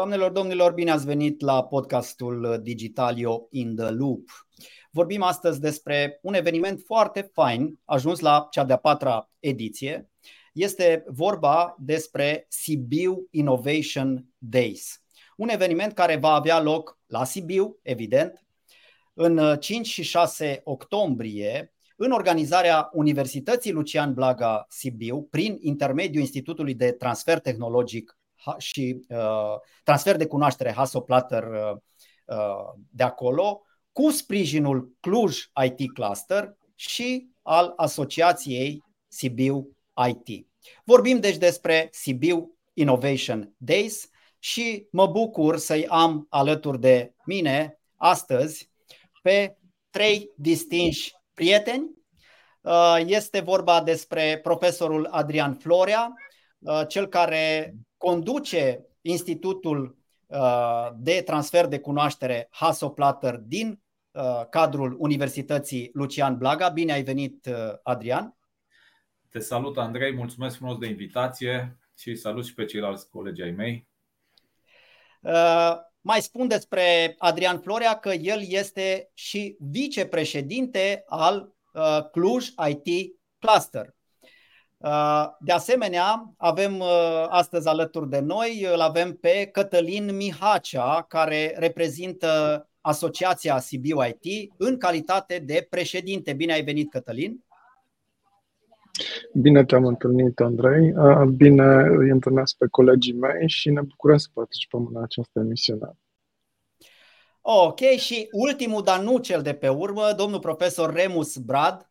Doamnelor, domnilor, bine ați venit la podcastul Digitalio in the Loop. Vorbim astăzi despre un eveniment foarte fain, ajuns la cea de-a patra ediție. Este vorba despre Sibiu Innovation Days, un eveniment care va avea loc la Sibiu, evident, în 5 și 6 octombrie, în organizarea Universității Lucian Blaga Sibiu, prin intermediul Institutului de Transfer Tehnologic și uh, transfer de cunoaștere Hasoplatter uh, uh, de acolo, cu sprijinul Cluj IT Cluster și al Asociației Sibiu IT. Vorbim deci despre Sibiu Innovation Days și mă bucur să-i am alături de mine astăzi pe trei distinși prieteni. Este vorba despre profesorul Adrian Florea, cel care conduce Institutul uh, de Transfer de Cunoaștere Hasoplatter din uh, cadrul Universității Lucian Blaga. Bine ai venit, uh, Adrian! Te salut, Andrei, mulțumesc frumos de invitație și salut și pe ceilalți colegi ai mei. Mai spun despre Adrian Florea că el este și vicepreședinte al Cluj IT Cluster. Uh, de asemenea, avem uh, astăzi alături de noi, îl avem pe Cătălin Mihacea, care reprezintă Asociația Sibiu IT în calitate de președinte. Bine ai venit, Cătălin! Bine te-am întâlnit, Andrei. Uh, bine îi întâlnesc pe colegii mei și ne bucurăm să participăm în această emisiune. Ok, și ultimul, dar nu cel de pe urmă, domnul profesor Remus Brad, Uh,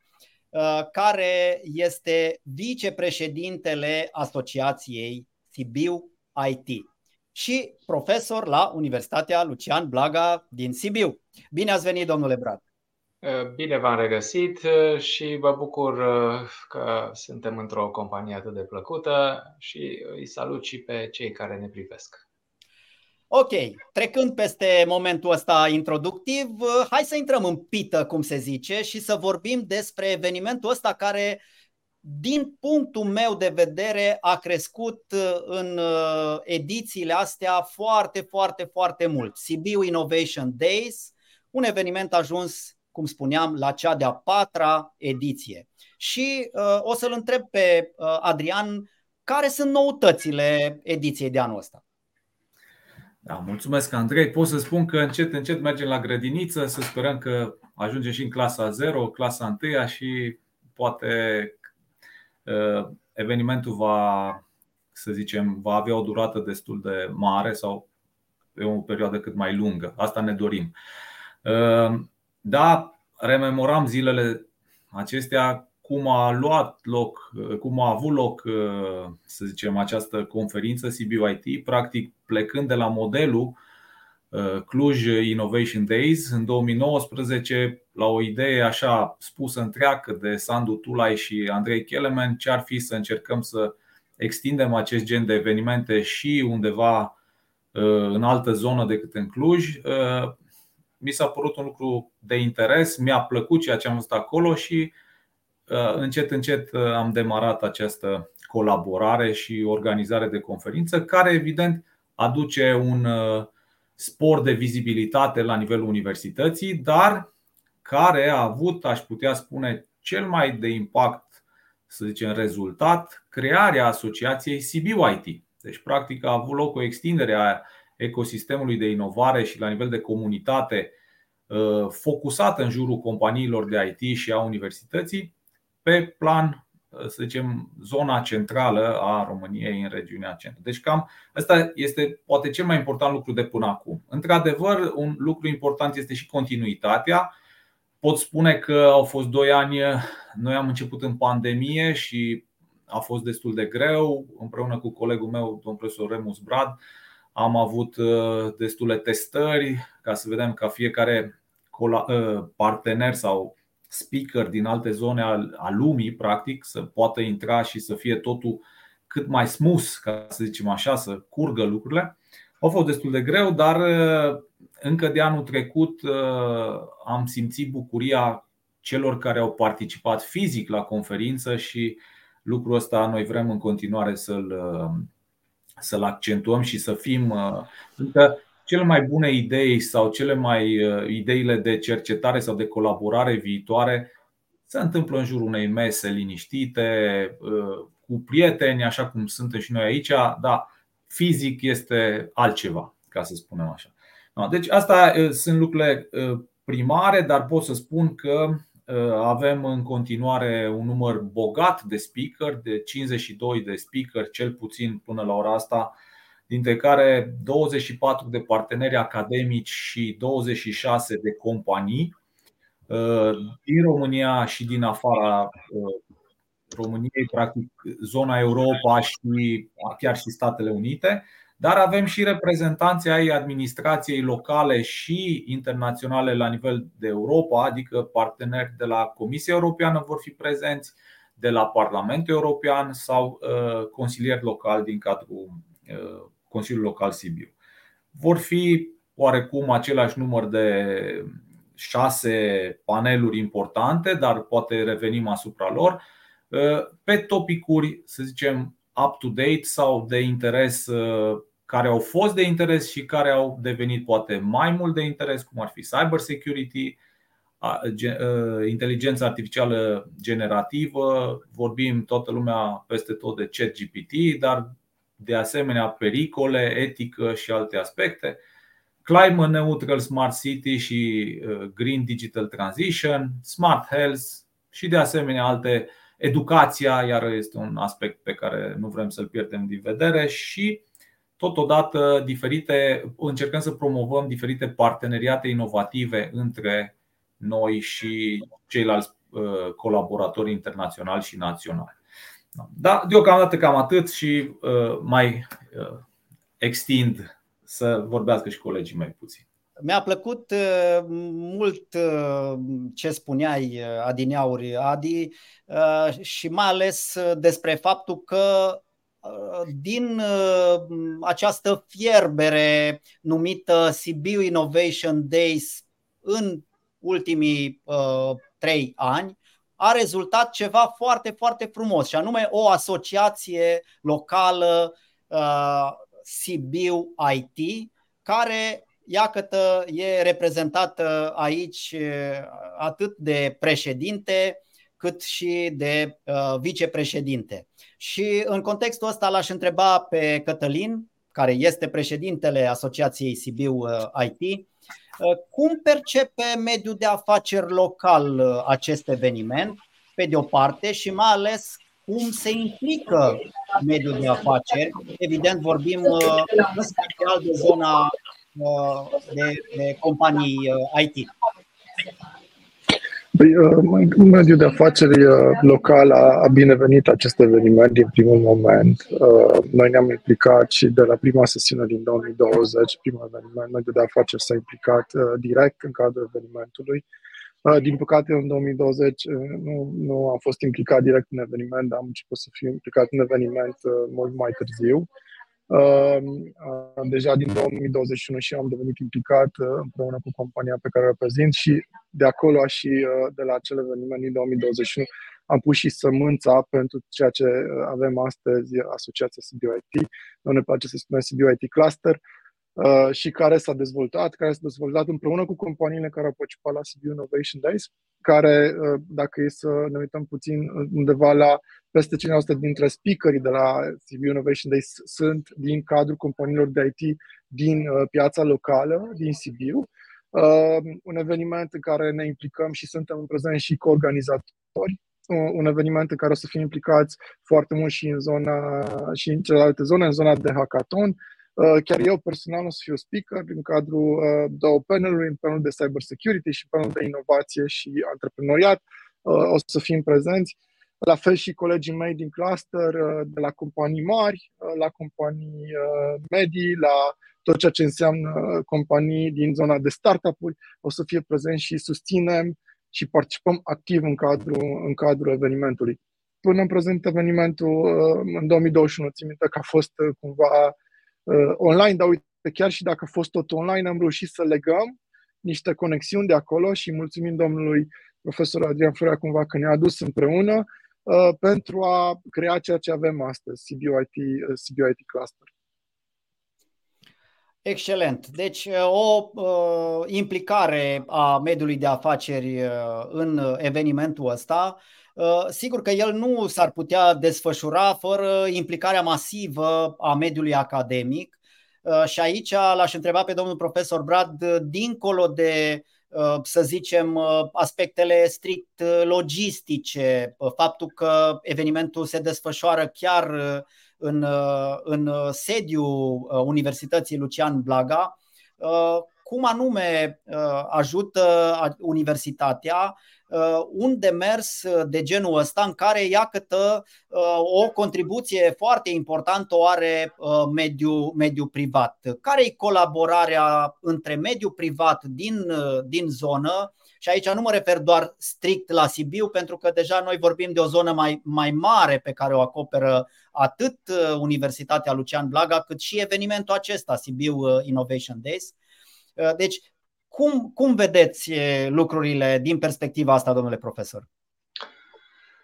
care este vicepreședintele Asociației Sibiu IT și profesor la Universitatea Lucian Blaga din Sibiu. Bine ați venit, domnule Brad! Uh, bine v-am regăsit uh, și vă bucur că suntem într-o companie atât de plăcută și îi salut și pe cei care ne privesc. Ok, trecând peste momentul ăsta introductiv, hai să intrăm în pită, cum se zice, și să vorbim despre evenimentul ăsta care, din punctul meu de vedere, a crescut în uh, edițiile astea foarte, foarte, foarte mult. Sibiu Innovation Days, un eveniment ajuns, cum spuneam, la cea de-a patra ediție. Și uh, o să-l întreb pe uh, Adrian care sunt noutățile ediției de anul ăsta. Da, mulțumesc, Andrei. Pot să spun că încet, încet mergem la grădiniță, să sperăm că ajungem și în clasa 0, clasa 1 și poate uh, evenimentul va, să zicem, va avea o durată destul de mare sau pe o perioadă cât mai lungă. Asta ne dorim. Uh, da, rememoram zilele acestea cum a luat loc, cum a avut loc, să zicem, această conferință CBYT, practic plecând de la modelul uh, Cluj Innovation Days în 2019 la o idee așa spusă întreagă de Sandu Tulai și Andrei Kelemen ce ar fi să încercăm să extindem acest gen de evenimente și undeva uh, în altă zonă decât în Cluj. Uh, mi s-a părut un lucru de interes, mi-a plăcut ceea ce am văzut acolo și încet încet am demarat această colaborare și organizare de conferință care evident aduce un uh, spor de vizibilitate la nivelul universității, dar care a avut, aș putea spune, cel mai de impact, să zicem, rezultat, crearea asociației Sibiu IT. Deci, practic, a avut loc o extindere a ecosistemului de inovare și la nivel de comunitate uh, focusată în jurul companiilor de IT și a universității pe plan să zicem, zona centrală a României în regiunea centră. Deci cam ăsta este poate cel mai important lucru de până acum. Într-adevăr, un lucru important este și continuitatea. Pot spune că au fost doi ani, noi am început în pandemie și a fost destul de greu. Împreună cu colegul meu, domnul profesor Remus Brad, am avut uh, destule testări ca să vedem ca fiecare uh, partener sau speaker din alte zone al lumii, practic, să poată intra și să fie totul cât mai smooth, ca să zicem așa, să curgă lucrurile. A fost destul de greu, dar uh, încă de anul trecut uh, am simțit bucuria celor care au participat fizic la conferință și lucrul ăsta noi vrem în continuare să-l, uh, să-l accentuăm și să fim. Pentru cele mai bune idei sau cele mai ideile de cercetare sau de colaborare viitoare se întâmplă în jurul unei mese liniștite, cu prieteni, așa cum suntem și noi aici, dar fizic este altceva, ca să spunem așa. Deci, asta sunt lucrurile primare, dar pot să spun că avem în continuare un număr bogat de speaker, de 52 de speaker, cel puțin până la ora asta, dintre care 24 de parteneri academici și 26 de companii din România și din afara României, practic zona Europa și chiar și Statele Unite, dar avem și reprezentanții ai administrației locale și internaționale la nivel de Europa, adică parteneri de la Comisia Europeană vor fi prezenți, de la Parlamentul European sau uh, consilieri locali din cadrul uh, Consiliului Local Sibiu. Vor fi oarecum același număr de șase paneluri importante, dar poate revenim asupra lor Uh, pe topicuri, să zicem, up-to-date sau de interes uh, care au fost de interes și care au devenit poate mai mult de interes, cum ar fi cyber security, uh, inteligența artificială generativă, vorbim toată lumea peste tot de chat GPT, dar de asemenea pericole, etică și alte aspecte, climate neutral smart city și green digital transition, smart health și de asemenea alte Educația, iar este un aspect pe care nu vrem să-l pierdem din vedere și totodată diferite, încercăm să promovăm diferite parteneriate inovative între noi și ceilalți uh, colaboratori internaționali și naționali. Da, deocamdată cam atât și uh, mai uh, extind să vorbească și colegii mei puțin. Mi-a plăcut uh, mult uh, ce spuneai uh, adineauri, Adi, și mai ales despre faptul că din această fierbere numită Sibiu Innovation Days în ultimii trei ani, a rezultat ceva foarte, foarte frumos, și anume o asociație locală Sibiu IT, care iată, e reprezentată aici atât de președinte cât și de uh, vicepreședinte. Și în contextul ăsta l-aș întreba pe Cătălin, care este președintele Asociației Sibiu IT, uh, cum percepe mediul de afaceri local acest eveniment, pe de o parte, și mai ales cum se implică mediul de afaceri. Evident, vorbim în special de zona de, de companii uh, IT? Păi, uh, mediul de afaceri uh, local a, a binevenit acest eveniment din primul moment. Noi ne-am implicat și de la prima sesiune din 2020, primul eveniment, mediul de afaceri s-a implicat direct în cadrul evenimentului. Din păcate, în 2020 nu, nu am fost implicat direct în eveniment, dar am început să fiu implicat în eveniment mult mai târziu. Ehm, deja din 2021 și am devenit implicat uh, împreună cu compania pe care o reprezint și de acolo și uh, de la acel eveniment din 2021 am pus și sămânța pentru ceea ce uh, avem astăzi, Asociația CBIT. Noi ne place să spunem CBIT Cluster, și care s-a dezvoltat, care s-a dezvoltat împreună cu companiile care au participat la CBU Innovation Days, care, dacă e să ne uităm puțin undeva la peste 5% dintre speakerii de la CB Innovation Days sunt din cadrul companiilor de IT din uh, piața locală, din Sibiu. Uh, un eveniment în care ne implicăm și suntem prezenți și co-organizatori uh, un eveniment în care o să fim implicați foarte mult și în zona și în celelalte zone, în zona de hackathon. Chiar eu personal o să fiu speaker în cadrul două paneluri, în panelul de cyber security și panelul de inovație și antreprenoriat. O să fim prezenți la fel și colegii mei din cluster, uh, de la companii mari, uh, la companii uh, medii, la tot ceea ce înseamnă companii din zona de startup-uri, o să fie prezenți și susținem și participăm activ în cadrul, în cadrul evenimentului. Până în prezent evenimentul în 2021, țin minte că a fost cumva online, dar uite, chiar și dacă a fost tot online, am reușit să legăm niște conexiuni de acolo și mulțumim domnului profesor Adrian Furea cumva că ne-a adus împreună Uh, pentru a crea ceea ce avem astăzi, CBUIT, uh, CBUIT Cluster. Excelent. Deci o uh, implicare a mediului de afaceri uh, în evenimentul ăsta, uh, sigur că el nu s-ar putea desfășura fără implicarea masivă a mediului academic. Și aici l-aș întreba pe domnul profesor Brad, dincolo de să zicem, aspectele strict logistice, faptul că evenimentul se desfășoară chiar în, în sediul Universității Lucian Blaga, cum anume ajută universitatea un demers de genul ăsta în care iată o contribuție foarte importantă o are mediul, mediul privat. Care e colaborarea între mediul privat din, din zonă și aici nu mă refer doar strict la Sibiu, pentru că deja noi vorbim de o zonă mai, mai mare pe care o acoperă atât uh, Universitatea Lucian Blaga, cât și evenimentul acesta, Sibiu uh, Innovation Days. Uh, deci, cum, cum vedeți lucrurile din perspectiva asta, domnule profesor?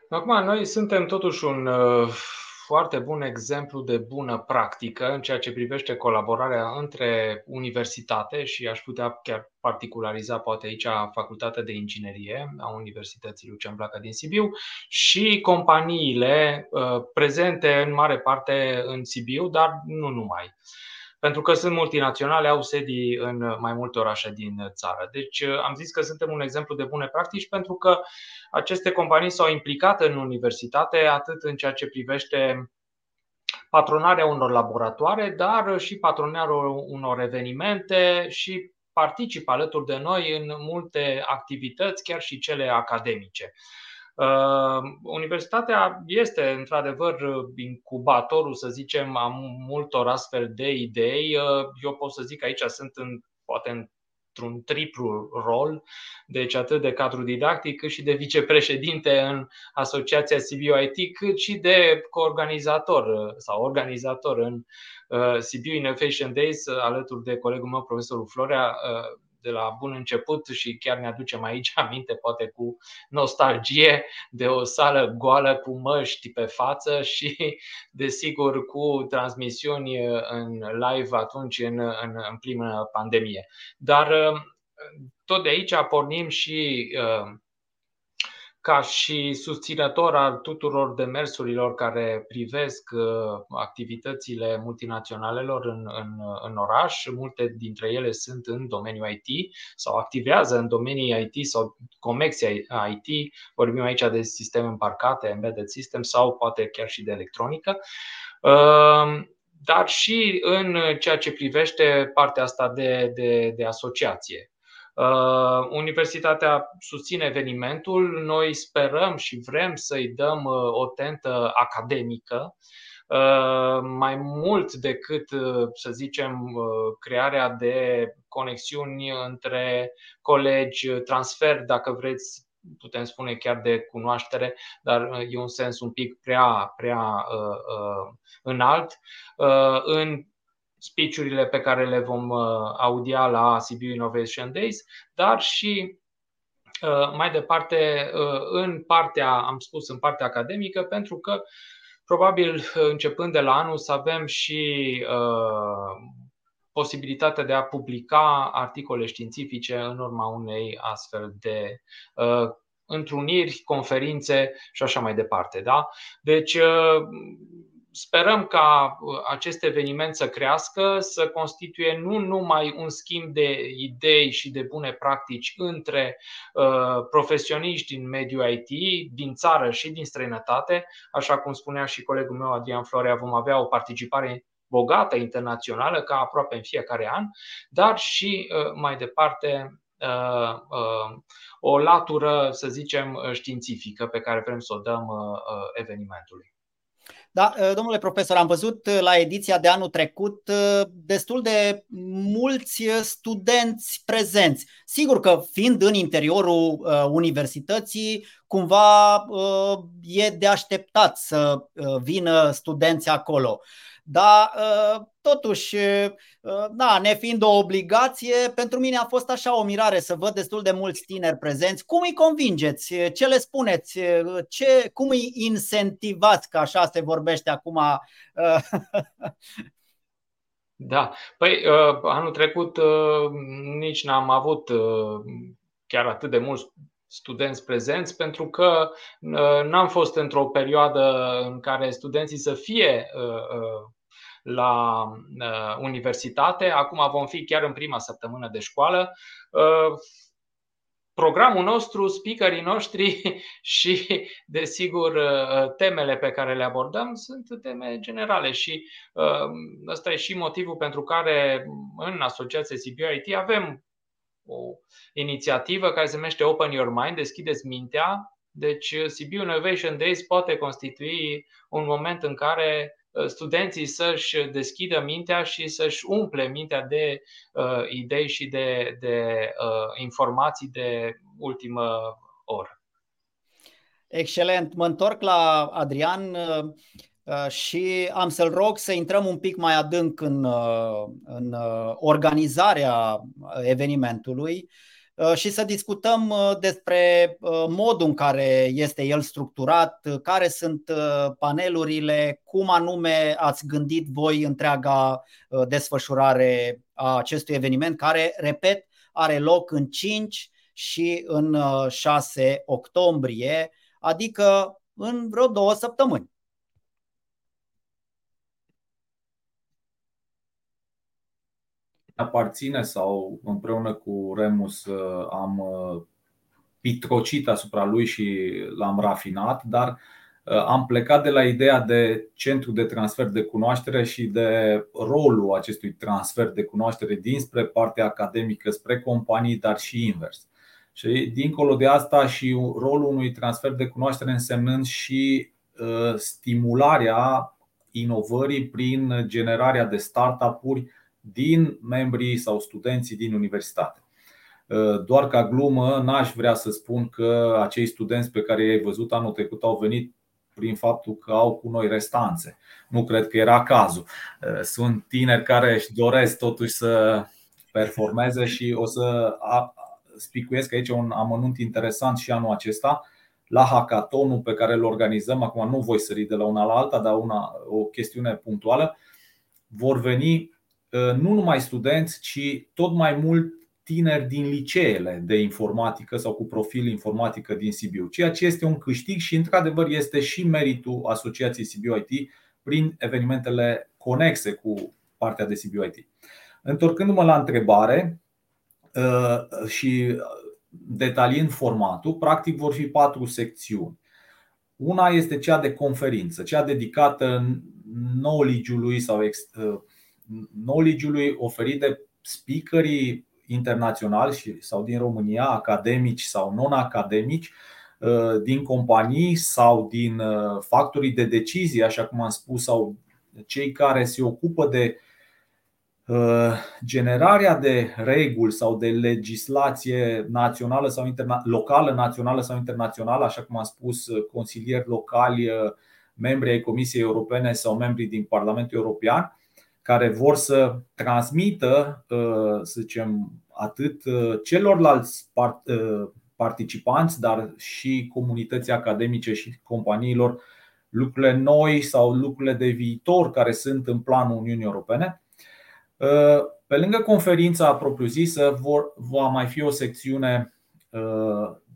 Acum, noi suntem totuși un foarte bun exemplu de bună practică în ceea ce privește colaborarea între universitate și aș putea chiar particulariza poate aici Facultatea de Inginerie a Universității Lucian Blaca din Sibiu și companiile uh, prezente în mare parte în Sibiu, dar nu numai pentru că sunt multinaționale, au sedii în mai multe orașe din țară. Deci uh, am zis că suntem un exemplu de bune practici pentru că aceste companii s-au implicat în universitate atât în ceea ce privește patronarea unor laboratoare, dar și patronarea unor evenimente și participă alături de noi în multe activități, chiar și cele academice. Uh, universitatea este într-adevăr incubatorul, să zicem, a multor astfel de idei. Uh, eu pot să zic că aici sunt în, poate în într-un triplu rol, deci atât de cadru didactic, cât și de vicepreședinte în Asociația Sibiu IT, cât și de coorganizator uh, sau organizator în Sibiu Innovation Days, alături de colegul meu, profesorul Florea, de la bun început și chiar ne aducem aici aminte, poate cu nostalgie, de o sală goală cu măști pe față și, desigur, cu transmisiuni în live atunci în, în, în plină pandemie. Dar tot de aici pornim și uh, ca și susținător al tuturor demersurilor care privesc uh, activitățile multinaționalelor în, în, în oraș. Multe dintre ele sunt în domeniul IT sau activează în domenii IT sau conexii IT. Vorbim aici de sisteme împarcate, embedded system sau poate chiar și de electronică uh, dar și în ceea ce privește partea asta de, de, de asociație. Uh, universitatea susține evenimentul, noi sperăm și vrem să-i dăm uh, o tentă academică, uh, mai mult decât, să zicem, crearea de conexiuni între colegi, transfer, dacă vreți, putem spune chiar de cunoaștere, dar e un sens un pic prea, prea uh, uh, înalt, uh, în speech-urile pe care le vom uh, audia la Sibiu Innovation Days, dar și uh, mai departe uh, în partea, am spus, în partea academică, pentru că probabil începând de la anul să avem și posibilitatea de a publica articole științifice în urma unei astfel de întruniri, conferințe și așa mai departe. Da? Deci sperăm ca uh, acest eveniment să crească, să constituie nu numai un schimb de idei și de bune practici între uh, profesioniști din mediul IT, din țară și din străinătate, așa cum spunea și colegul meu Adrian Florea, vom avea o participare bogată internațională, ca aproape în fiecare an, dar și uh, mai departe o latură, să zicem, științifică pe care vrem să o dăm evenimentului. Da, ă, domnule profesor, am văzut ă, la ediția de anul trecut ă, destul de mulți studenți prezenți. Sigur că fiind în interiorul universității, cumva e de așteptat să vină studenți acolo. Dar uh, totuși, uh, da, nefiind o obligație, pentru mine a fost așa o mirare să văd destul de mulți tineri prezenți. Cum îi convingeți? Ce le spuneți? Ce, cum îi incentivați, că așa se vorbește acum? Uh, Da. Păi, anul trecut nici n-am avut chiar atât de mulți studenți prezenți, pentru că n-am fost într-o perioadă în care studenții să fie la universitate. Acum vom fi chiar în prima săptămână de școală programul nostru, speakerii noștri și, desigur, temele pe care le abordăm sunt teme generale și ăsta e și motivul pentru care în Asociația CBIT avem o inițiativă care se numește Open Your Mind, deschideți mintea. Deci CBU Innovation Days poate constitui un moment în care Uh, studenții să-și deschidă mintea și să-și umple mintea de uh, idei și de, de uh, informații de ultimă oră. Excelent. Mă întorc la Adrian uh, uh și am să-l rog să intrăm un pic mai adânc în, uh, în organizarea evenimentului. Uh, și să discutăm uh, despre uh, modul în care este el structurat, care sunt panelurile, cum anume ați gândit voi întreaga desfășurare a acestui eveniment, care, repet, are loc în 5 și în 6 octombrie, adică în vreo două săptămâni. Aparține sau împreună cu Remus uh, am uh, pitrocit asupra lui și l-am rafinat, dar uh, am plecat de la ideea de centru de transfer de cunoaștere și de rolul acestui transfer de cunoaștere dinspre partea academică spre companii, dar și invers. Și dincolo de asta și rolul unui transfer de cunoaștere însemnând și stimularea inovării prin generarea de startup-uri din membrii sau studenții din universitate. Uh, doar ca glumă, n-aș vrea să spun că acei studenți pe care i-ai văzut anul trecut au venit prin faptul că au cu noi restanțe. Nu cred că era cazul. Uh, sunt tineri care își doresc totuși să performeze și o să spicuiesc aici un amănunt interesant și anul acesta la hackathonul pe care îl organizăm, acum nu voi sări de la una la alta, dar una, o chestiune punctuală, vor veni Uh, nu numai studenți, ci tot mai mult tineri din liceele de informatică sau cu profil informatică din Sibiu, ceea ce este un câștig și într-adevăr este și meritul Asociației Sibiu IT prin evenimentele conexe cu partea de Sibiu IT. Întorcându-mă la întrebare uh, și detaliind formatul, practic vor fi patru secțiuni. Una este cea de conferință, cea dedicată knowledge-ului sau uh, knowledge-ului oferit de speakerii internaționali sau din România, academici sau non-academici, uh, din companii sau din uh, factorii de decizie, așa cum am spus, sau cei care se ocupă de uh, generarea de reguli sau de legislație națională sau interna- locală, națională sau internațională, așa cum am spus, consilieri locali, membri ai Comisiei Europene sau membri din Parlamentul European care vor să transmită, uh, să zicem, atât uh, celorlalți uh, participanți, dar și comunității academice și companiilor lucrurile noi sau lucrurile de viitor care sunt în planul Uniunii Europene. Pe lângă conferința propriu-zisă va mai fi o secțiune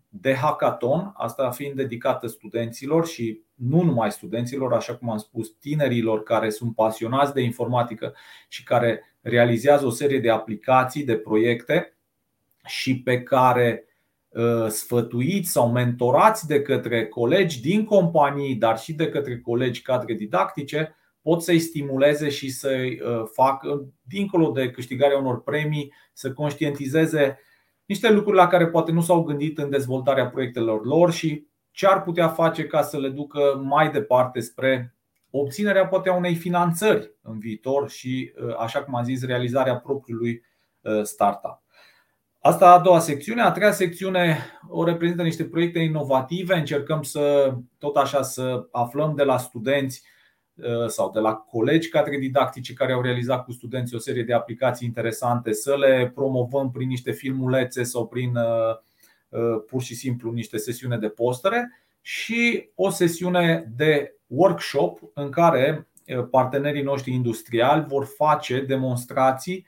de hackathon, asta fiind dedicată studenților și nu numai studenților, așa cum am spus, tinerilor care sunt pasionați de informatică și care realizează o serie de aplicații, de proiecte și pe care uh, sfătuiți sau mentorați de către colegi din companii, dar și de către colegi cadre didactice, pot să-i stimuleze și să-i uh, facă, dincolo de câștigarea unor premii, să conștientizeze niște lucruri la care poate nu s-au gândit în dezvoltarea proiectelor lor și ce ar putea face ca să le ducă mai departe spre obținerea poate a unei finanțări în viitor și, uh, așa cum am zis, realizarea propriului uh, startup. Asta a doua secțiune. A treia secțiune o reprezintă niște proiecte inovative. Încercăm să, tot așa, să aflăm de la studenți uh, sau de la colegi cadre didactice care au realizat cu studenții o serie de aplicații interesante, să le promovăm prin niște filmulețe sau prin Uh, pur și simplu niște sesiune de postere și o sesiune de workshop în care partenerii noștri industriali vor face demonstrații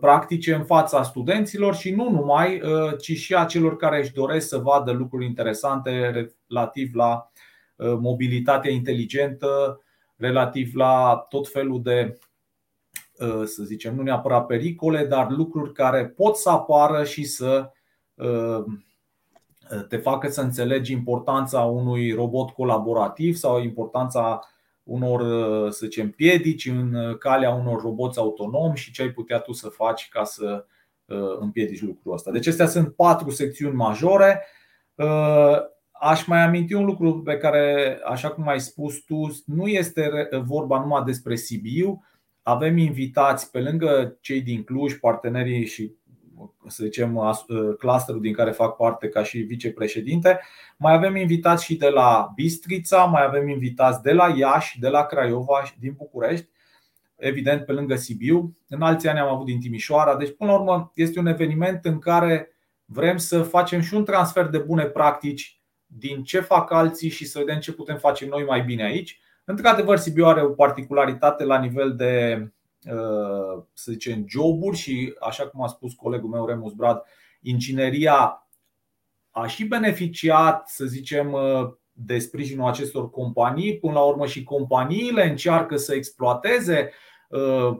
practice în fața studenților și nu numai, ci și a celor care își doresc să vadă lucruri interesante relativ la mobilitatea inteligentă, relativ la tot felul de, să zicem, nu neapărat pericole, dar lucruri care pot să apară și să te facă să înțelegi importanța unui robot colaborativ sau importanța unor, să zicem, piedici în calea unor roboți autonomi și ce ai putea tu să faci ca să împiedici lucrul ăsta. Deci acestea sunt patru secțiuni majore. Aș mai aminti un lucru pe care, așa cum ai spus tu, nu este vorba numai despre Sibiu. Avem invitați pe lângă cei din Cluj, partenerii și să zicem, ă, clusterul din care fac parte ca și vicepreședinte. Mai avem invitați și de la Bistrița, mai avem invitați de la Iași, de la Craiova și din București, evident pe lângă Sibiu. În alți ani am avut din Timișoara. Deci, până la urmă, este un eveniment în care vrem să facem și un transfer de bune practici din ce fac alții și să vedem ce putem face noi mai bine aici. Într-adevăr, Sibiu are o particularitate la nivel de Uh, să zicem, joburi și, așa cum a spus colegul meu Remus Brad, ingineria a și beneficiat, să zicem, uh, de sprijinul acestor companii. Până la urmă și companiile încearcă să exploateze, uh,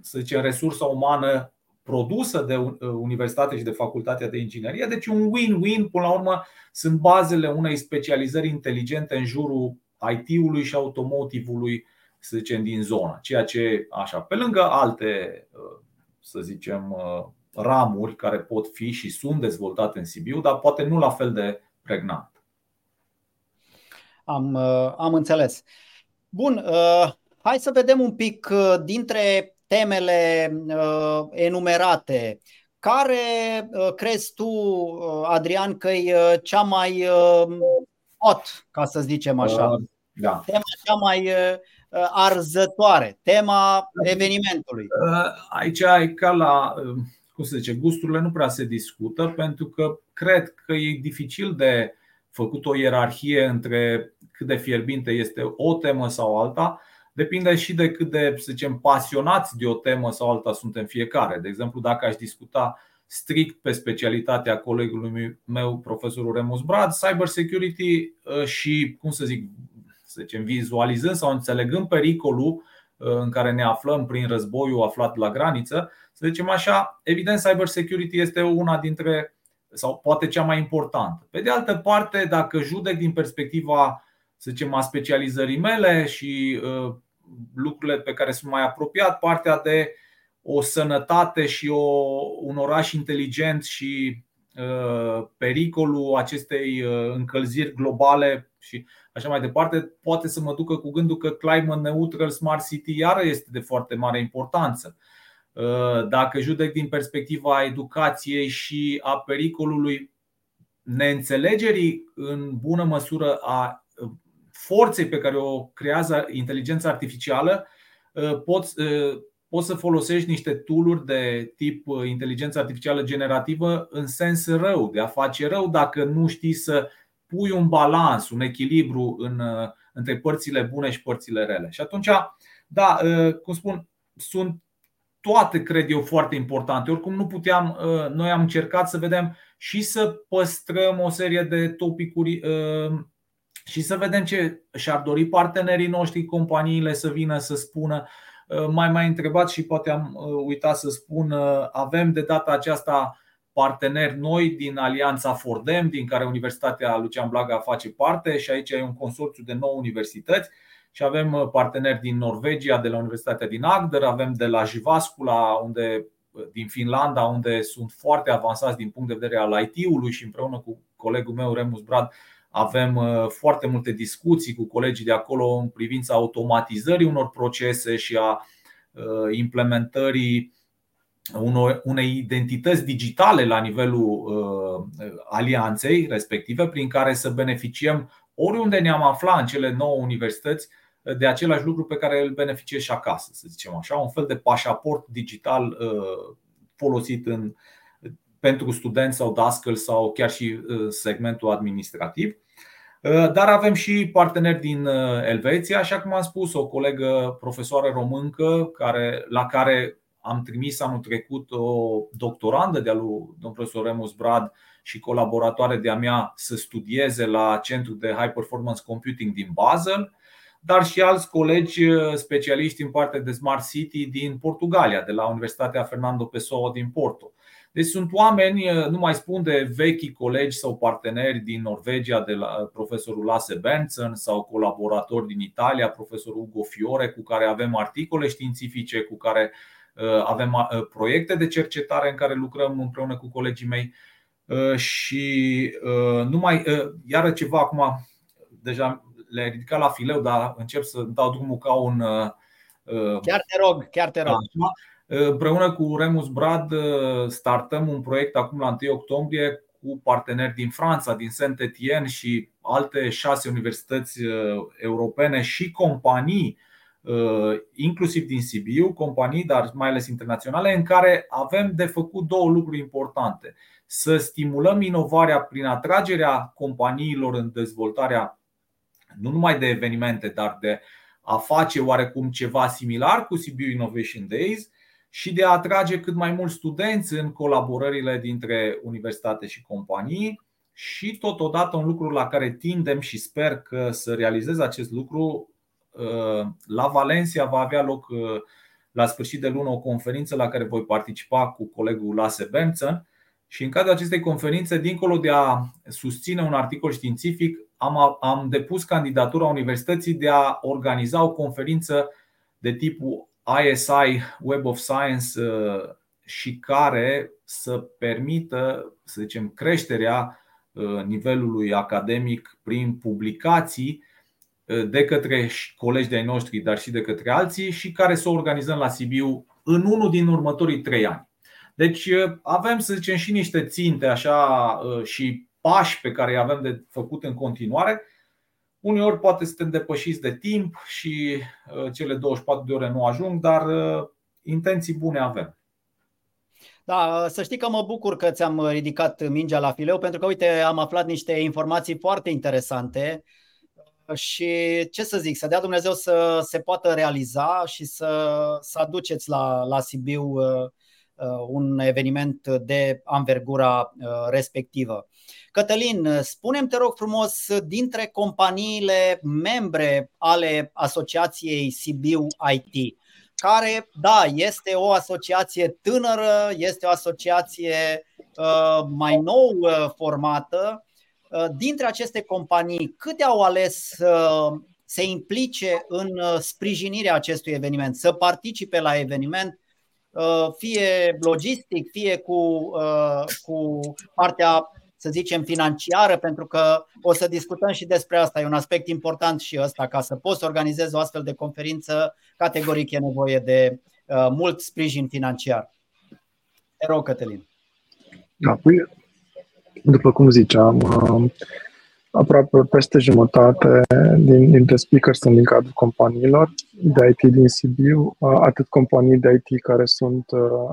să zicem, resursa umană produsă de universitate și de facultatea de inginerie. Deci un win-win, până la urmă, sunt bazele unei specializări inteligente în jurul IT-ului și automotive-ului să zicem, din zonă. Ceea ce, așa, pe lângă alte, uh, să zicem, uh, ramuri care pot fi și sunt dezvoltate în Sibiu, dar poate nu la fel de pregnant. Am, uh, am înțeles. Bun, hai să vedem un pic dintre temele enumerate. Care crezi tu, Adrian, că e cea mai hot, ca să zicem așa? Da. Tema cea mai Uh, arzătoare, tema evenimentului. Uh, aici e ca la, uh, cum se zice, gusturile nu prea se discută pentru că cred că e dificil de făcut o ierarhie între cât de fierbinte este o temă sau alta. Depinde și de cât de, să zicem, pasionați de o temă sau alta suntem fiecare. De exemplu, dacă aș discuta strict pe specialitatea colegului meu, profesorul Remus Brad, cyber security și, cum să zic, să zicem, vizualizând sau înțelegând pericolul uh, în care ne aflăm prin războiul aflat la graniță, să zicem așa, evident cyber security este una dintre sau poate cea mai importantă. Pe de altă parte, dacă judec din perspectiva, să zicem, a specializării mele și uh, lucrurile pe care sunt mai apropiat, partea de o sănătate și o, un oraș inteligent și uh, pericolul acestei uh, încălziri globale și așa mai departe, poate să mă ducă cu gândul că climate neutral smart city iară este de foarte mare importanță. Uh, dacă judec din perspectiva educației și a pericolului neînțelegerii în bună măsură a uh, forței pe care o creează inteligența artificială, uh, poți, poți să folosești niște tooluri de tip inteligență artificială generativă în sens rău, de a face rău dacă nu știi să pui un balans, un echilibru în, uh, între părțile bune și părțile rele. Și atunci, da, uh, cum spun, sunt toate, cred eu, foarte importante. Oricum nu puteam, uh, noi am încercat să vedem și să păstrăm o serie de topicuri și să vedem ce și-ar dori partenerii noștri, companiile să vină să spună. Mai mai întrebat și poate am uitat să spun, avem de data aceasta parteneri noi din Alianța Fordem, din care Universitatea Lucian Blaga face parte și aici e un consorțiu de 9 universități. Și avem uh, parteneri din Norvegia, de la Universitatea din Agder, avem de la Jivascula, unde, uh, din Finlanda, unde sunt foarte avansați din punct de vedere al IT-ului și împreună cu colegul meu Remus Brad avem uh, foarte multe discuții cu colegii de acolo în privința automatizării unor procese și a implementării unei identități digitale la nivelul uh, alianței respective, prin care să beneficiem oriunde ne-am aflat în cele nouă universități de același lucru pe care îl beneficiez și acasă, să zicem așa, un fel de pașaport digital uh, folosit în, pentru studenți sau dascăl sau chiar și uh, segmentul administrativ. Dar avem și parteneri din Elveția, așa cum am spus, o colegă profesoară româncă care, la care am trimis anul trecut o doctorandă de-a lui domnul profesor Remus Brad și colaboratoare de-a mea să studieze la Centrul de High Performance Computing din Basel, dar și alți colegi specialiști în partea de Smart City din Portugalia, de la Universitatea Fernando Pessoa din Porto. Deci sunt oameni, nu mai spun de vechi colegi sau parteneri din Norvegia, de la profesorul Lasse Benson sau colaboratori din Italia, profesorul Ugo Fiore, cu care avem articole științifice, cu care avem proiecte de cercetare în care lucrăm împreună cu colegii mei. Și numai, iară ceva acum, deja le-ai ridicat la fileu, dar încep să dau drumul ca un. Chiar te rog, chiar te rog. Da, Împreună cu Remus Brad startăm un proiect acum la 1 octombrie cu parteneri din Franța, din Saint-Étienne și alte șase universități europene și companii, inclusiv din Sibiu, companii, dar mai ales internaționale, în care avem de făcut două lucruri importante. Să stimulăm inovarea prin atragerea companiilor în dezvoltarea nu numai de evenimente, dar de a face oarecum ceva similar cu Sibiu Innovation Days și de a atrage cât mai mulți studenți în colaborările dintre universitate și companii și totodată un lucru la care tindem și sper că să realizez acest lucru uh, la Valencia va avea loc uh, la sfârșit de lună o conferință la care voi participa cu colegul Lasse Benson și în cadrul acestei conferințe, dincolo de a susține un articol științific, am, am depus candidatura Universității de a organiza o conferință de tipul ISI Web of Science uh, și care să permită, să zicem, creșterea uh, nivelului academic prin publicații uh, de către colegi de-ai noștri, dar și de către alții și care să o organizăm la Sibiu în unul din următorii trei ani. Deci avem, să zicem, și niște ținte așa și pași pe care îi avem de făcut în continuare Uneori poate suntem depășiți de timp și uh, cele 24 de ore nu ajung, dar uh, intenții bune avem. Da, să știi că mă bucur că ți-am ridicat mingea la fileu, pentru că, uite, am aflat niște informații foarte interesante și, ce să zic, să dea Dumnezeu să se poată realiza și să, să aduceți la, la Sibiu uh, un eveniment de anvergura respectivă. Cătălin, spunem te rog frumos, dintre companiile membre ale Asociației Sibiu IT, care, da, este o asociație tânără, este o asociație uh, mai nou uh, formată, uh, dintre aceste companii, câte au ales să se implice în sprijinirea acestui eveniment, să participe la eveniment, fie logistic, fie cu, cu partea să zicem, financiară, pentru că o să discutăm și despre asta. E un aspect important și ăsta. Ca să poți să organizezi o astfel de conferință, categoric e nevoie de uh, mult sprijin financiar. Te rog, Cătălin. Da, păi, după cum ziceam, uh, aproape peste jumătate din, dintre speakers sunt din cadrul companiilor de IT din Sibiu, atât companii de IT care sunt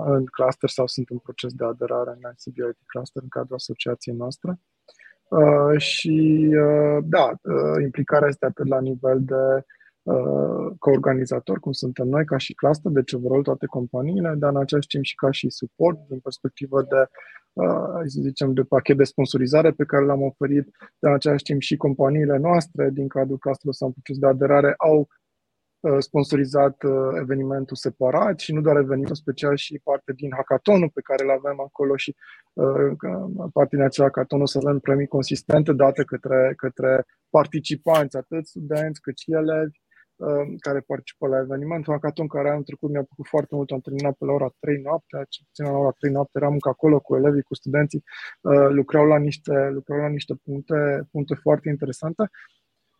în cluster sau sunt în proces de aderare în Sibiu IT Cluster în cadrul asociației noastre. Și da, implicarea este atât la nivel de co-organizator, cum suntem noi, ca și cluster, deci overall toate companiile, dar în același timp și ca și suport, din perspectivă de să zicem, de pachet de sponsorizare pe care l-am oferit, dar în același timp și companiile noastre din cadrul clusterului sau în proces de aderare au sponsorizat evenimentul separat și nu doar evenimentul special și parte din hackathonul pe care îl avem acolo și parte din acel hackathon o să avem premii consistente date către, către participanți, atât studenți cât și elevi. Um, care participă la evenimentul. Hackathon care anul trecut mi-a plăcut foarte mult, am terminat pe la ora 3 noaptea, ce puțin la ora 3 noapte eram încă acolo cu elevii, cu studenții, uh, lucrau la niște, lucrau la niște puncte, puncte foarte interesante.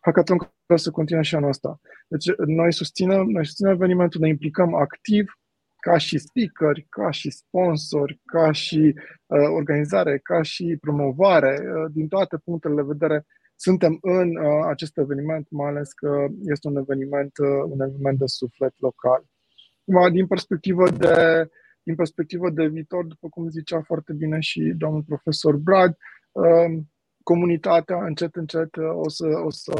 Hackathon care să continue și anul ăsta. Deci noi susținem, noi susținem evenimentul, ne implicăm activ ca și speaker, ca și sponsor, ca și uh, organizare, ca și promovare, uh, din toate punctele de vedere suntem în uh, acest eveniment, mai ales că este un eveniment, uh, un eveniment de suflet local. Din perspectivă de, din perspectivă de viitor, după cum zicea foarte bine și domnul profesor Brad, uh, comunitatea încet, încet o să, o, să,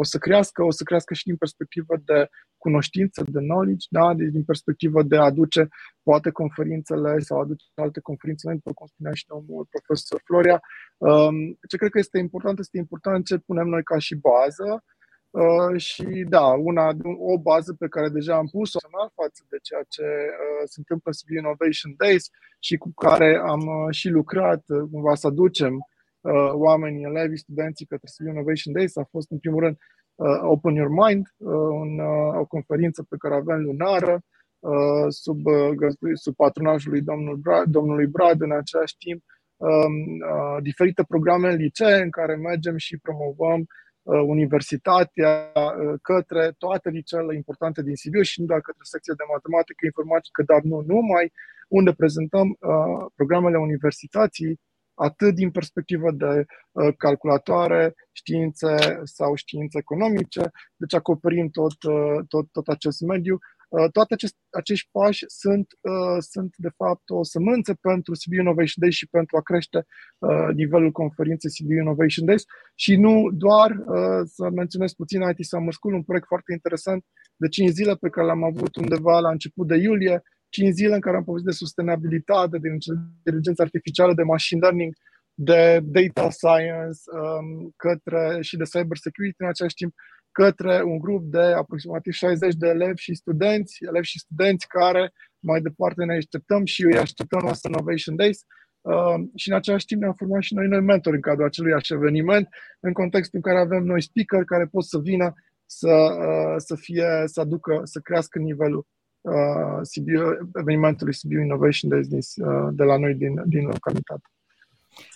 o să crească, o să crească și din perspectivă de cunoștință, de knowledge, da? deci din perspectivă de a aduce poate conferințele sau aduce alte conferințe, după cum spunea și domnul profesor Floria. Um, ce cred că este important, este important ce punem noi ca și bază, Uh, și da, una, o bază pe care deja am pus-o față de ceea ce uh, se întâmplă în Sibiu Innovation Days și cu care am uh, și lucrat, uh, cumva să aducem uh, oamenii, elevii, studenții către Sibiu Innovation Days a fost în primul rând uh, Open Your Mind, uh, un, uh, o conferință pe care avem lunară uh, sub, uh, sub patronajul lui domnul Brad, domnului Brad în același timp, um, uh, diferite programe în licee în care mergem și promovăm Uh, universitatea uh, către toate liceele importante din Sibiu și nu doar către secția de matematică, informatică, dar nu numai, unde prezentăm uh, programele universității atât din perspectivă de calculatoare, științe sau științe economice, deci acoperim tot, tot, tot acest mediu, Uh, toate acest, acești pași sunt, uh, sunt, de fapt, o sămânță pentru Sibiu Innovation Days și pentru a crește uh, nivelul conferinței Sibiu Innovation Days și nu doar, să menționez puțin IT Summer School, un proiect foarte interesant de 5 zile pe care l-am avut undeva la început de iulie, 5 zile în care am povestit de sustenabilitate, de inteligență artificială, de machine learning, de data science um, către, și de cyber security în același timp către un grup de aproximativ 60 de elevi și studenți, elevi și studenți care mai departe ne așteptăm și îi așteptăm la Innovation Days. Uh, și în același timp ne-am format și noi noi mentori în cadrul acelui eveniment, în contextul în care avem noi speaker care pot să vină să, uh, să fie, să aducă, să crească nivelul uh, Sibiu, evenimentului Sibiu Innovation Days din, uh, de la noi din, din localitate.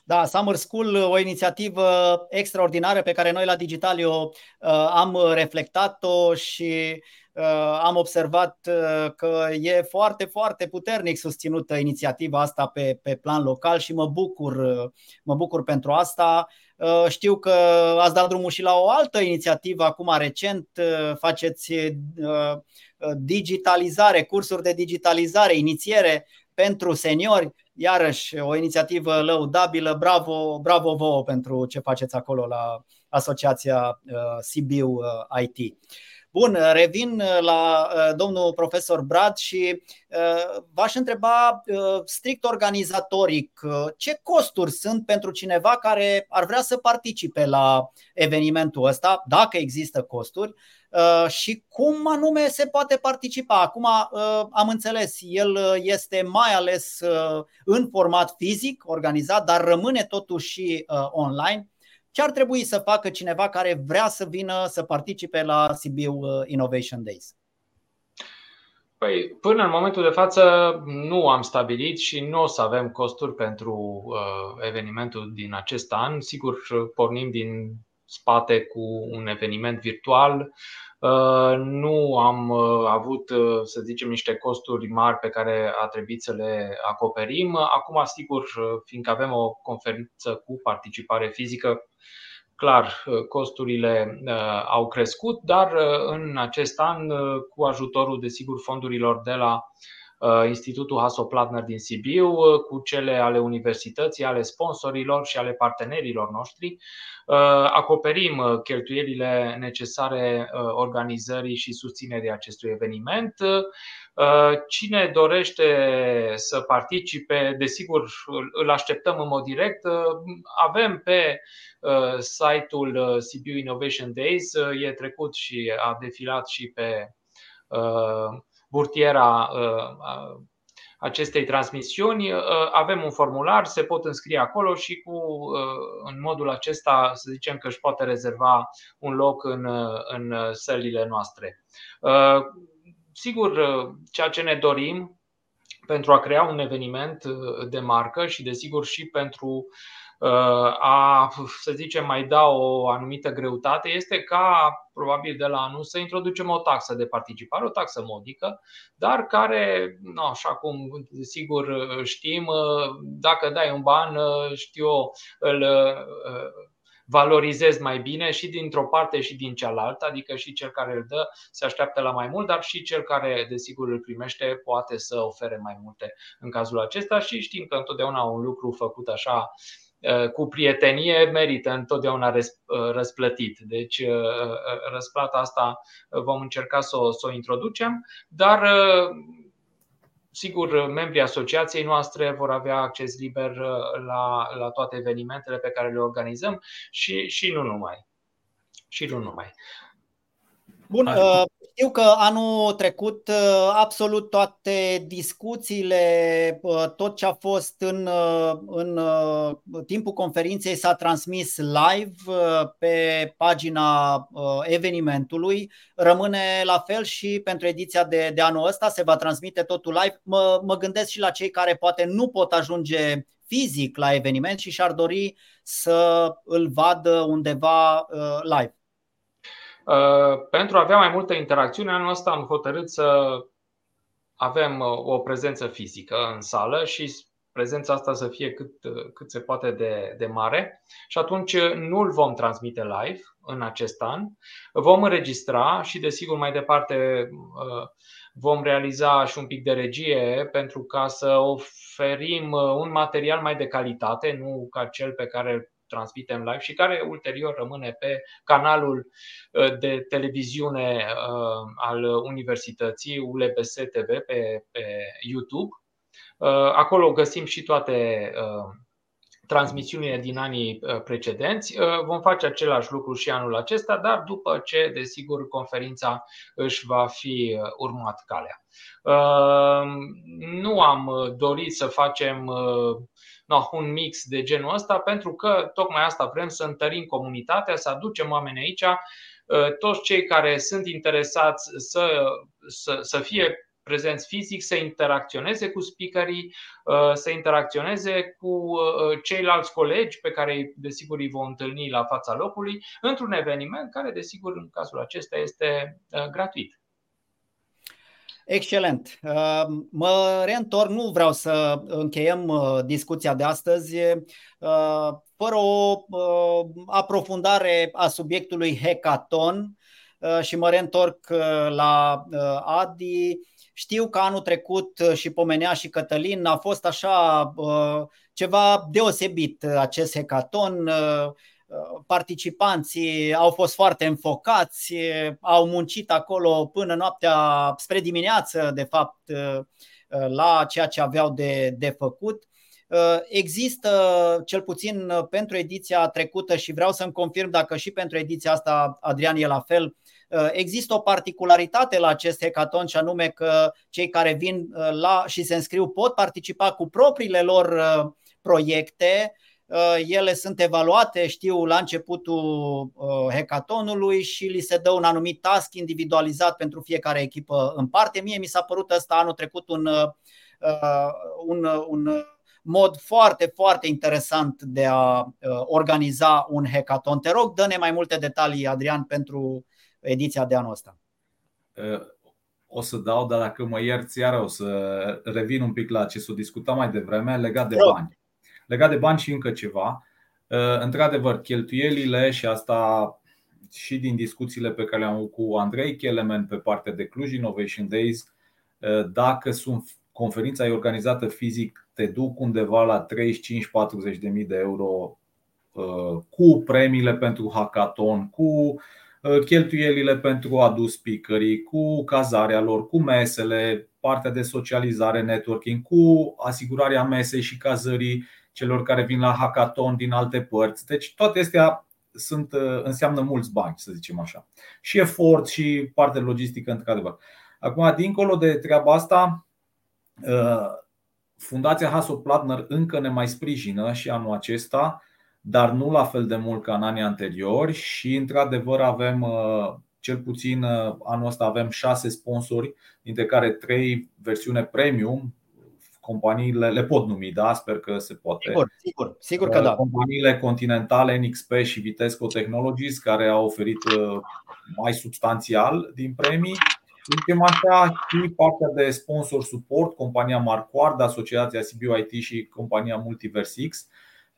Da, Summer School, o inițiativă extraordinară pe care noi la Digitalio uh, am reflectat-o și uh, am observat uh, că e foarte, foarte puternic susținută inițiativa asta pe, pe plan local și mă bucur, mă bucur pentru asta. Știu că ați dat drumul și la o altă inițiativă acum recent, faceți digitalizare, cursuri de digitalizare, inițiere pentru seniori iarăși o inițiativă lăudabilă. Bravo, bravo vouă pentru ce faceți acolo la Asociația uh, Sibiu uh, IT. Bun, revin la uh, domnul profesor Brad și v-aș întreba strict organizatoric ce costuri sunt pentru cineva care ar vrea să participe la evenimentul ăsta, dacă există costuri, Uh, și cum anume se poate participa. Acum uh, am înțeles, el uh, este mai ales în format fizic organizat, dar rămâne totuși online. Ce ar trebui să facă cineva care vrea să vină să participe la Sibiu Innovation Days? Păi, până în momentul de față nu am stabilit și nu o să avem costuri pentru uh, evenimentul din acest an. Sigur, pornim din spate cu un eveniment virtual Uh, nu am uh, avut, uh, să zicem, niște costuri mari pe care a trebuit să le acoperim. Acum, sigur, fiindcă avem o conferință cu participare fizică, clar, costurile au crescut, dar în acest an, cu ajutorul, desigur, fondurilor de la Institutul Hasoplatner din Sibiu, cu cele ale universității, ale sponsorilor și ale partenerilor noștri, Uh, acoperim uh, cheltuielile necesare uh, organizării și susținerii acestui eveniment. Cine dorește să participe, desigur, îl așteptăm în mod direct. Avem pe site-ul Sibiu Innovation Days, e trecut și a defilat și pe burtiera acestei transmisiuni. Uh, avem un formular, se pot înscrie acolo și cu, uh, în modul acesta să zicem că își poate rezerva un loc în, uh, în sălile noastre. Sigur, ceea ce ne dorim pentru a crea un eveniment de marcă și desigur și pentru uh, a, să zicem, mai da o anumită greutate este ca, probabil de la anul, să introducem o taxă de participare, o taxă modică, dar care, no, așa cum sigur știm, dacă dai un ban, știu eu, îl valorizezi mai bine și dintr-o parte și din cealaltă, adică și cel care îl dă se așteaptă la mai mult, dar și cel care desigur îl primește poate să ofere mai multe în cazul acesta și știm că întotdeauna un lucru făcut așa cu prietenie merită întotdeauna răsplătit. Deci răsplata asta vom încerca să o, să o introducem, dar Sigur, membrii asociației noastre vor avea acces liber la, la toate evenimentele pe care le organizăm și, și nu numai. Și nu numai. Bun, uh, știu că anul trecut uh, absolut toate discuțiile, uh, tot ce a fost în, în timpul conferinței s-a transmis live pe pagina evenimentului. Rămâne la fel și pentru ediția de, de anul ăsta, se va transmite totul live. Mă, mă gândesc și la cei care poate nu pot ajunge fizic la eveniment și și-ar dori să îl vadă undeva live. Uh, pentru a avea mai multă interacțiune, anul ăsta am hotărât să avem uh, o prezență fizică în sală și prezența asta să fie cât, uh, cât se poate de, de mare și atunci nu îl vom transmite live în acest an. Vom înregistra și desigur mai departe vom realiza și un pic de regie pentru ca să oferim un material mai de calitate, nu ca cel pe care transmitem live și care ulterior rămâne pe canalul uh, de televiziune uh, al Universității ULBS TV pe, pe YouTube. Uh, acolo găsim și toate transmisiunile din anii precedenți. Vom face același lucru și anul acesta, dar după ce, desigur, conferința își va fi urmat calea. Nu am dorit să facem no, un mix de genul ăsta, pentru că tocmai asta vrem să întărim comunitatea, să aducem oameni aici, uh, toți cei care sunt interesați să, să, să fie prezenți fizic, să interacționeze cu speakerii, uh, să interacționeze cu uh, ceilalți colegi pe care, desigur, îi vom întâlni la fața locului, într-un eveniment care, desigur, în cazul acesta este gratuit. Excelent. Uh, mă reîntorc, nu vreau să încheiem uh, discuția de astăzi uh, fără o aprofundare a subiectului hackathon și mă reîntorc la Adi. Știu că anul trecut și pomenea și Cătălin a fost așa ceva deosebit acest hackathon participanții au fost foarte înfocați, au muncit acolo până noaptea, spre dimineață, de fapt, la ceea ce aveau de, de făcut. Există, cel puțin pentru ediția trecută și vreau să-mi confirm dacă și pentru ediția asta, Adrian, e la fel, există o particularitate la acest hackathon și anume că cei care vin la și se înscriu pot participa cu propriile lor proiecte Uh, ele sunt evaluate, știu, la începutul uh, hackathonului și li se dă un anumit task individualizat pentru fiecare echipă în parte. Mie mi s-a părut ăsta anul trecut un, uh, un, un mod foarte, foarte interesant de a organiza un hackathon. Te rog, dă-ne mai multe detalii, Adrian, pentru ediția de anul ăsta. O să dau, dar dacă mă ierți, iar o să revin un pic la ce s-a discutat mai devreme legat de bani. Legat de bani și încă ceva. Uh, într-adevăr, cheltuielile și asta și din discuțiile pe care le-am avut cu Andrei Kelemen pe partea de Cluj Innovation Days, uh, dacă sunt conferința e organizată fizic, te duc undeva la 35-40 de mii de euro uh, cu premiile pentru hackathon, cu cheltuielile pentru adus speakerii, cu cazarea lor, cu mesele, partea de socializare, networking, cu asigurarea mesei și cazării celor care vin la hackathon din alte părți. Deci toate astea sunt, uh, înseamnă mulți bani, să zicem așa. Și efort și parte logistică, într-adevăr. Acum, dincolo de treaba asta, uh, Fundația Hasselplattner încă ne mai sprijină și anul acesta, dar nu la fel de mult ca în anii anteriori și într-adevăr avem uh, cel puțin anul ăsta avem șase sponsori, dintre care trei versiune premium, companiile le pot numi, da? Sper că se poate. Sigur, sigur, sigur că da. Companiile continentale NXP și Vitesco Technologies care au oferit uh, mai substanțial din premii. Suntem așa și partea de sponsor support, compania Marquard, Asociația CBUIT și compania Multiversix,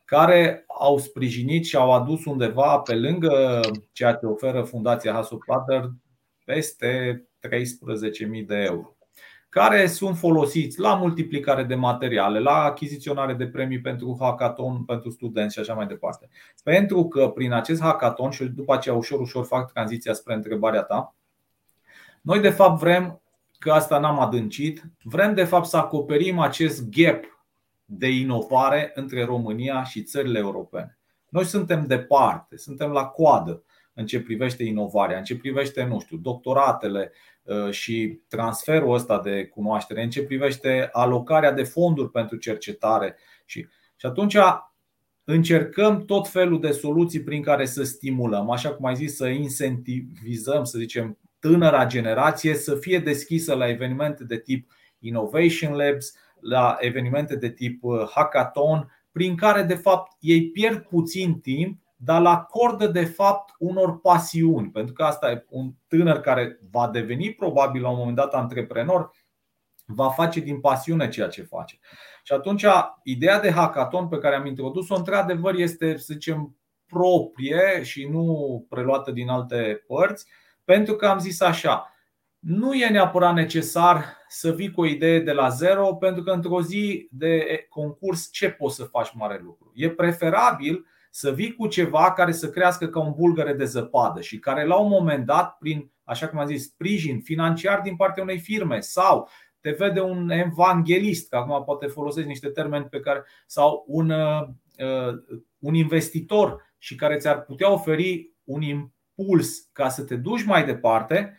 care au sprijinit și au adus undeva pe lângă ceea ce oferă Fundația Hasso Platter peste 13.000 de euro. Care sunt folosiți la multiplicare de materiale, la achiziționare de premii pentru hackathon, pentru studenți și așa mai departe. Pentru că prin acest hackathon și după aceea ușor ușor fac tranziția spre întrebarea ta, noi de fapt vrem că asta n-am adâncit, vrem de fapt să acoperim acest gap de inovare între România și țările europene. Noi suntem departe, suntem la coadă în ce privește inovarea, în ce privește, nu știu, doctoratele uh, și transferul ăsta de cunoaștere, în ce privește alocarea de fonduri pentru cercetare. Și, și atunci încercăm tot felul de soluții prin care să stimulăm, așa cum ai zis, să incentivizăm, să zicem, tânăra generație să fie deschisă la evenimente de tip Innovation Labs, la evenimente de tip uh, hackathon, prin care de fapt ei pierd puțin timp, dar la acordă de fapt unor pasiuni, pentru că asta e un tânăr care va deveni probabil la un moment dat antreprenor, va face din pasiune ceea ce face. Și atunci ideea de hackathon pe care am introdus-o într-adevăr este, să zicem, proprie și nu preluată din alte părți, pentru că am zis așa, nu e neapărat necesar să vii cu o idee de la zero, pentru că într-o zi de concurs ce poți să faci mare lucru? E preferabil să vii cu ceva care să crească ca un bulgăre de zăpadă și care la un moment dat, prin, așa cum am zis, sprijin financiar din partea unei firme sau te vede un evanghelist, că acum poate folosesc niște termeni pe care, sau un, uh, un investitor și care ți-ar putea oferi un impuls ca să te duci mai departe,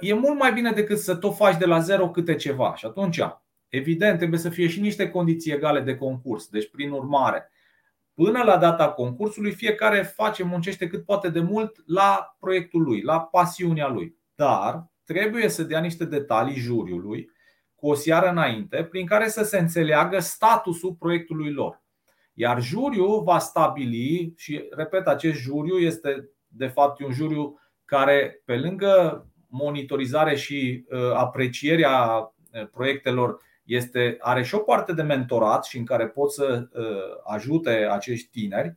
e mult mai bine decât să tot faci de la zero câte ceva. Și atunci, evident, trebuie să fie și niște condiții egale de concurs. Deci, prin urmare, până la data concursului, fiecare face, muncește cât poate de mult la proiectul lui, la pasiunea lui. Dar trebuie să dea niște detalii juriului cu o seară înainte, prin care să se înțeleagă statusul proiectului lor. Iar juriul va stabili, și repet, acest juriu este de fapt un juriu care, pe lângă monitorizare și uh, aprecierea uh, proiectelor, este, are și o parte de mentorat și în care pot să uh, ajute acești tineri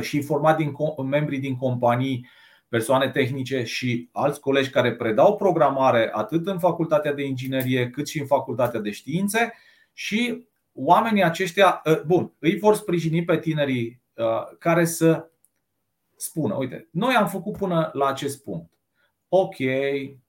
și format din membrii din companii, persoane tehnice și alți colegi care predau programare atât în facultatea de inginerie cât și în facultatea de științe și oamenii aceștia, bun, îi vor sprijini pe tinerii care să spună, uite, noi am făcut până la acest punct. Ok,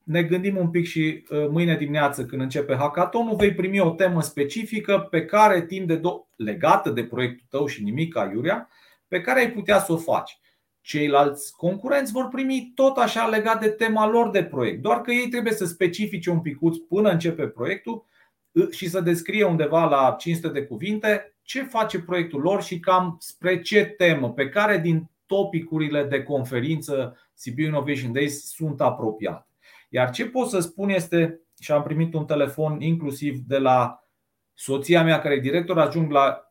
ne gândim un pic și uh, mâine dimineață când începe hackathonul vei primi o temă specifică pe care timp de do- legată de proiectul tău și nimic ca Iurea, pe care ai putea să o faci. Ceilalți concurenți vor primi tot așa legat de tema lor de proiect, doar că ei trebuie să specifice un picuț până începe proiectul uh, și să descrie undeva la 500 de cuvinte ce face proiectul lor și cam spre ce temă, pe care din topicurile de conferință Sibiu Innovation Days sunt apropiate. Iar ce pot să spun este, și am primit un telefon inclusiv de la soția mea, care e director ajung la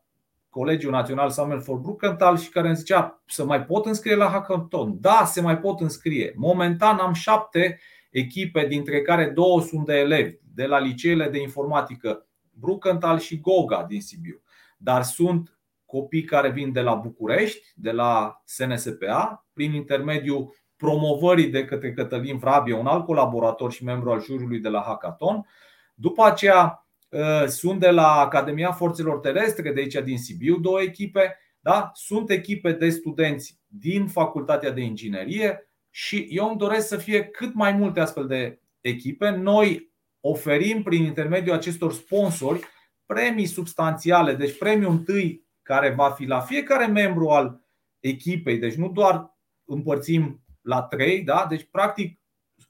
Colegiul Național Samuel for Bruckenthal și care îmi zicea să mai pot înscrie la hackathon. Da, se mai pot înscrie. Momentan am șapte echipe, dintre care două sunt de elevi, de la liceele de informatică Bruckenthal și Goga din Sibiu. Dar sunt copii care vin de la București, de la SNSPA, prin intermediul promovării de către Cătălin Vrabie, un alt colaborator și membru al juriului de la Hackathon. După aceea ă, sunt de la Academia Forțelor Terestre, de aici din Sibiu, două echipe. Da? Sunt echipe de studenți din Facultatea de Inginerie și eu îmi doresc să fie cât mai multe astfel de echipe. Noi oferim prin intermediul acestor sponsori premii substanțiale, deci premiul întâi care va fi la fiecare membru al echipei, deci nu doar împărțim la 3, da? deci practic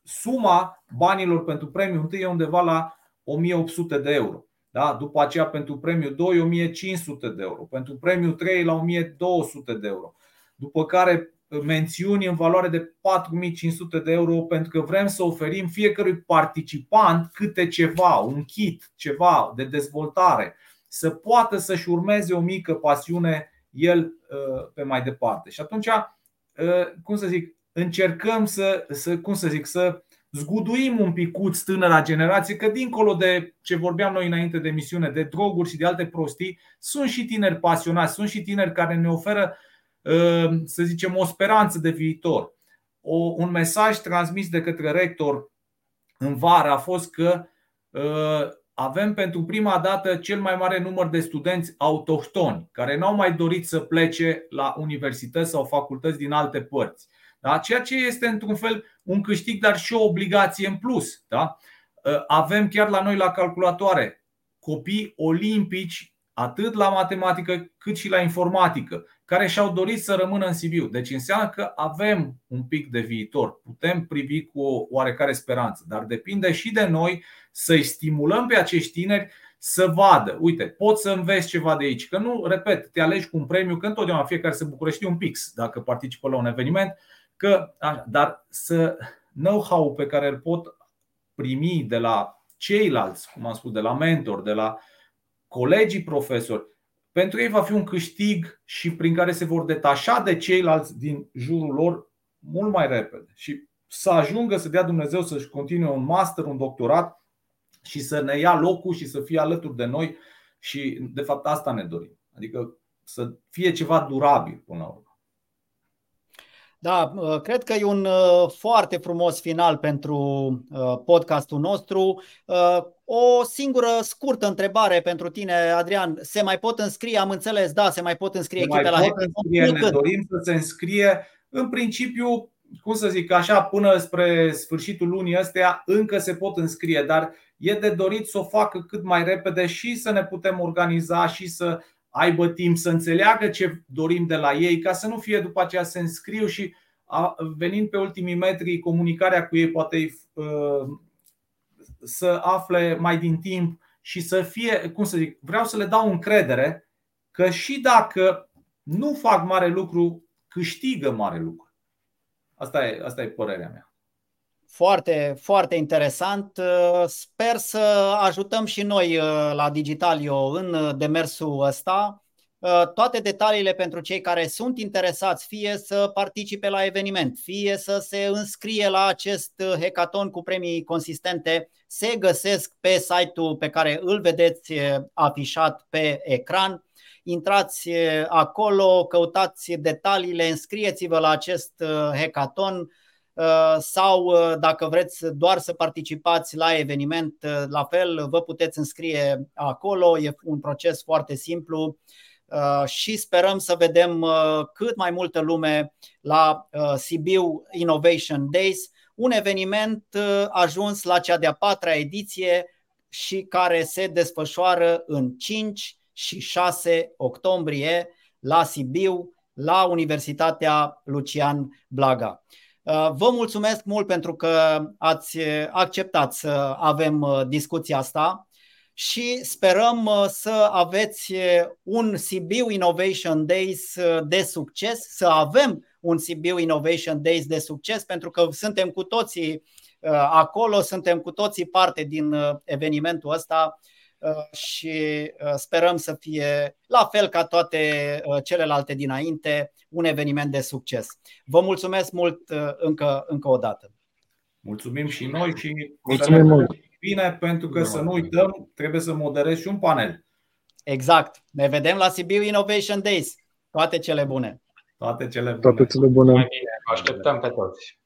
suma banilor pentru premiul 1 e undeva la 1800 de euro. Da? După aceea pentru premiul 2 1500 de euro, pentru premiul 3 la 1200 de euro. După care mențiuni în valoare de 4500 de euro pentru că vrem să oferim fiecărui participant câte ceva, un kit, ceva de dezvoltare să poată să-și urmeze o mică pasiune el uh, pe mai departe. Și atunci, uh, cum să zic, încercăm să, să cum să zic, să zguduim un picuț tânăra generație, că dincolo de ce vorbeam noi înainte de misiune, de droguri și de alte prostii, sunt și tineri pasionați, sunt și tineri care ne oferă, uh, să zicem, o speranță de viitor. O, un mesaj transmis de către rector în vară a fost că avem pentru prima dată cel mai mare număr de studenți autohtoni care n-au mai dorit să plece la universități sau facultăți din alte părți. Da? Ceea ce este într-un fel un câștig, dar și o obligație în plus. Da? Avem chiar la noi la calculatoare copii olimpici atât la matematică cât și la informatică, care și-au dorit să rămână în Sibiu. Deci înseamnă că avem un pic de viitor, putem privi cu o oarecare speranță, dar depinde și de noi să-i stimulăm pe acești tineri să vadă, uite, pot să înveți ceva de aici. Că nu, repet, te alegi cu un premiu, că întotdeauna fiecare se bucură, știi un pix dacă participă la un eveniment, că, dar să know-how pe care îl pot primi de la ceilalți, cum am spus, de la mentor, de la colegii profesori, pentru ei va fi un câștig și prin care se vor detașa de ceilalți din jurul lor mult mai repede și să ajungă să dea Dumnezeu să-și continue un master, un doctorat și să ne ia locul și să fie alături de noi și de fapt asta ne dorim. Adică să fie ceva durabil până la urmă. Da, uh, cred că e un uh, foarte frumos final pentru uh, podcastul nostru. O singură scurtă întrebare pentru tine, Adrian. Se mai pot înscrie, am înțeles, da, se mai pot înscrie se echipe la înscrie, Ne dorim să se înscrie. În principiu, cum să zic, așa, până spre sfârșitul lunii astea, încă se pot înscrie, dar e de dorit să o facă cât mai repede și să ne putem organiza și să aibă timp să înțeleagă ce dorim de la ei, ca să nu fie după aceea să înscriu și venind pe ultimii metri, comunicarea cu ei poate uh, să afle mai din timp și să fie, cum să zic, vreau să le dau încredere că și dacă nu fac mare lucru, câștigă mare lucru. Asta e, asta e părerea mea. Foarte, foarte interesant. Uh, sper să ajutăm și noi uh, la Digitalio în demersul ăsta. Uh, toate detaliile pentru cei care sunt interesați, fie să participe la eveniment, fie să se înscrie la acest hackathon cu premii consistente, se găsesc pe site-ul pe care îl vedeți afișat pe ecran. Intrați acolo, căutați detaliile, înscrieți-vă la acest hackathon Uh, sau uh, dacă vreți doar să participați la eveniment, uh, la fel vă puteți înscrie acolo, e un proces foarte simplu și sperăm să vedem cât mai multă lume la Sibiu Innovation Days, un eveniment ajuns la cea de-a patra ediție și care se desfășoară în 5 și 6 octombrie la Sibiu, la Universitatea Lucian Blaga. Uh, vă mulțumesc mult pentru că ați acceptat să avem uh, discuția asta și sperăm uh, să aveți un Sibiu Innovation Days de succes, să avem un Sibiu Innovation Days de succes pentru că suntem cu toții acolo, suntem cu toții parte din evenimentul ăsta și sperăm să fie la fel ca toate celelalte dinainte un eveniment de succes. Vă mulțumesc mult uh, încă, încă o dată. Mulțumim și noi și Mulțumim mult. bine pentru că să nu uităm, trebuie să moderez și un panel. Exact. Ne vedem la Sibiu Innovation Days. Toate cele bune. Toate cele bune. Toate cele bune. Mai bine. Așteptăm pe toți.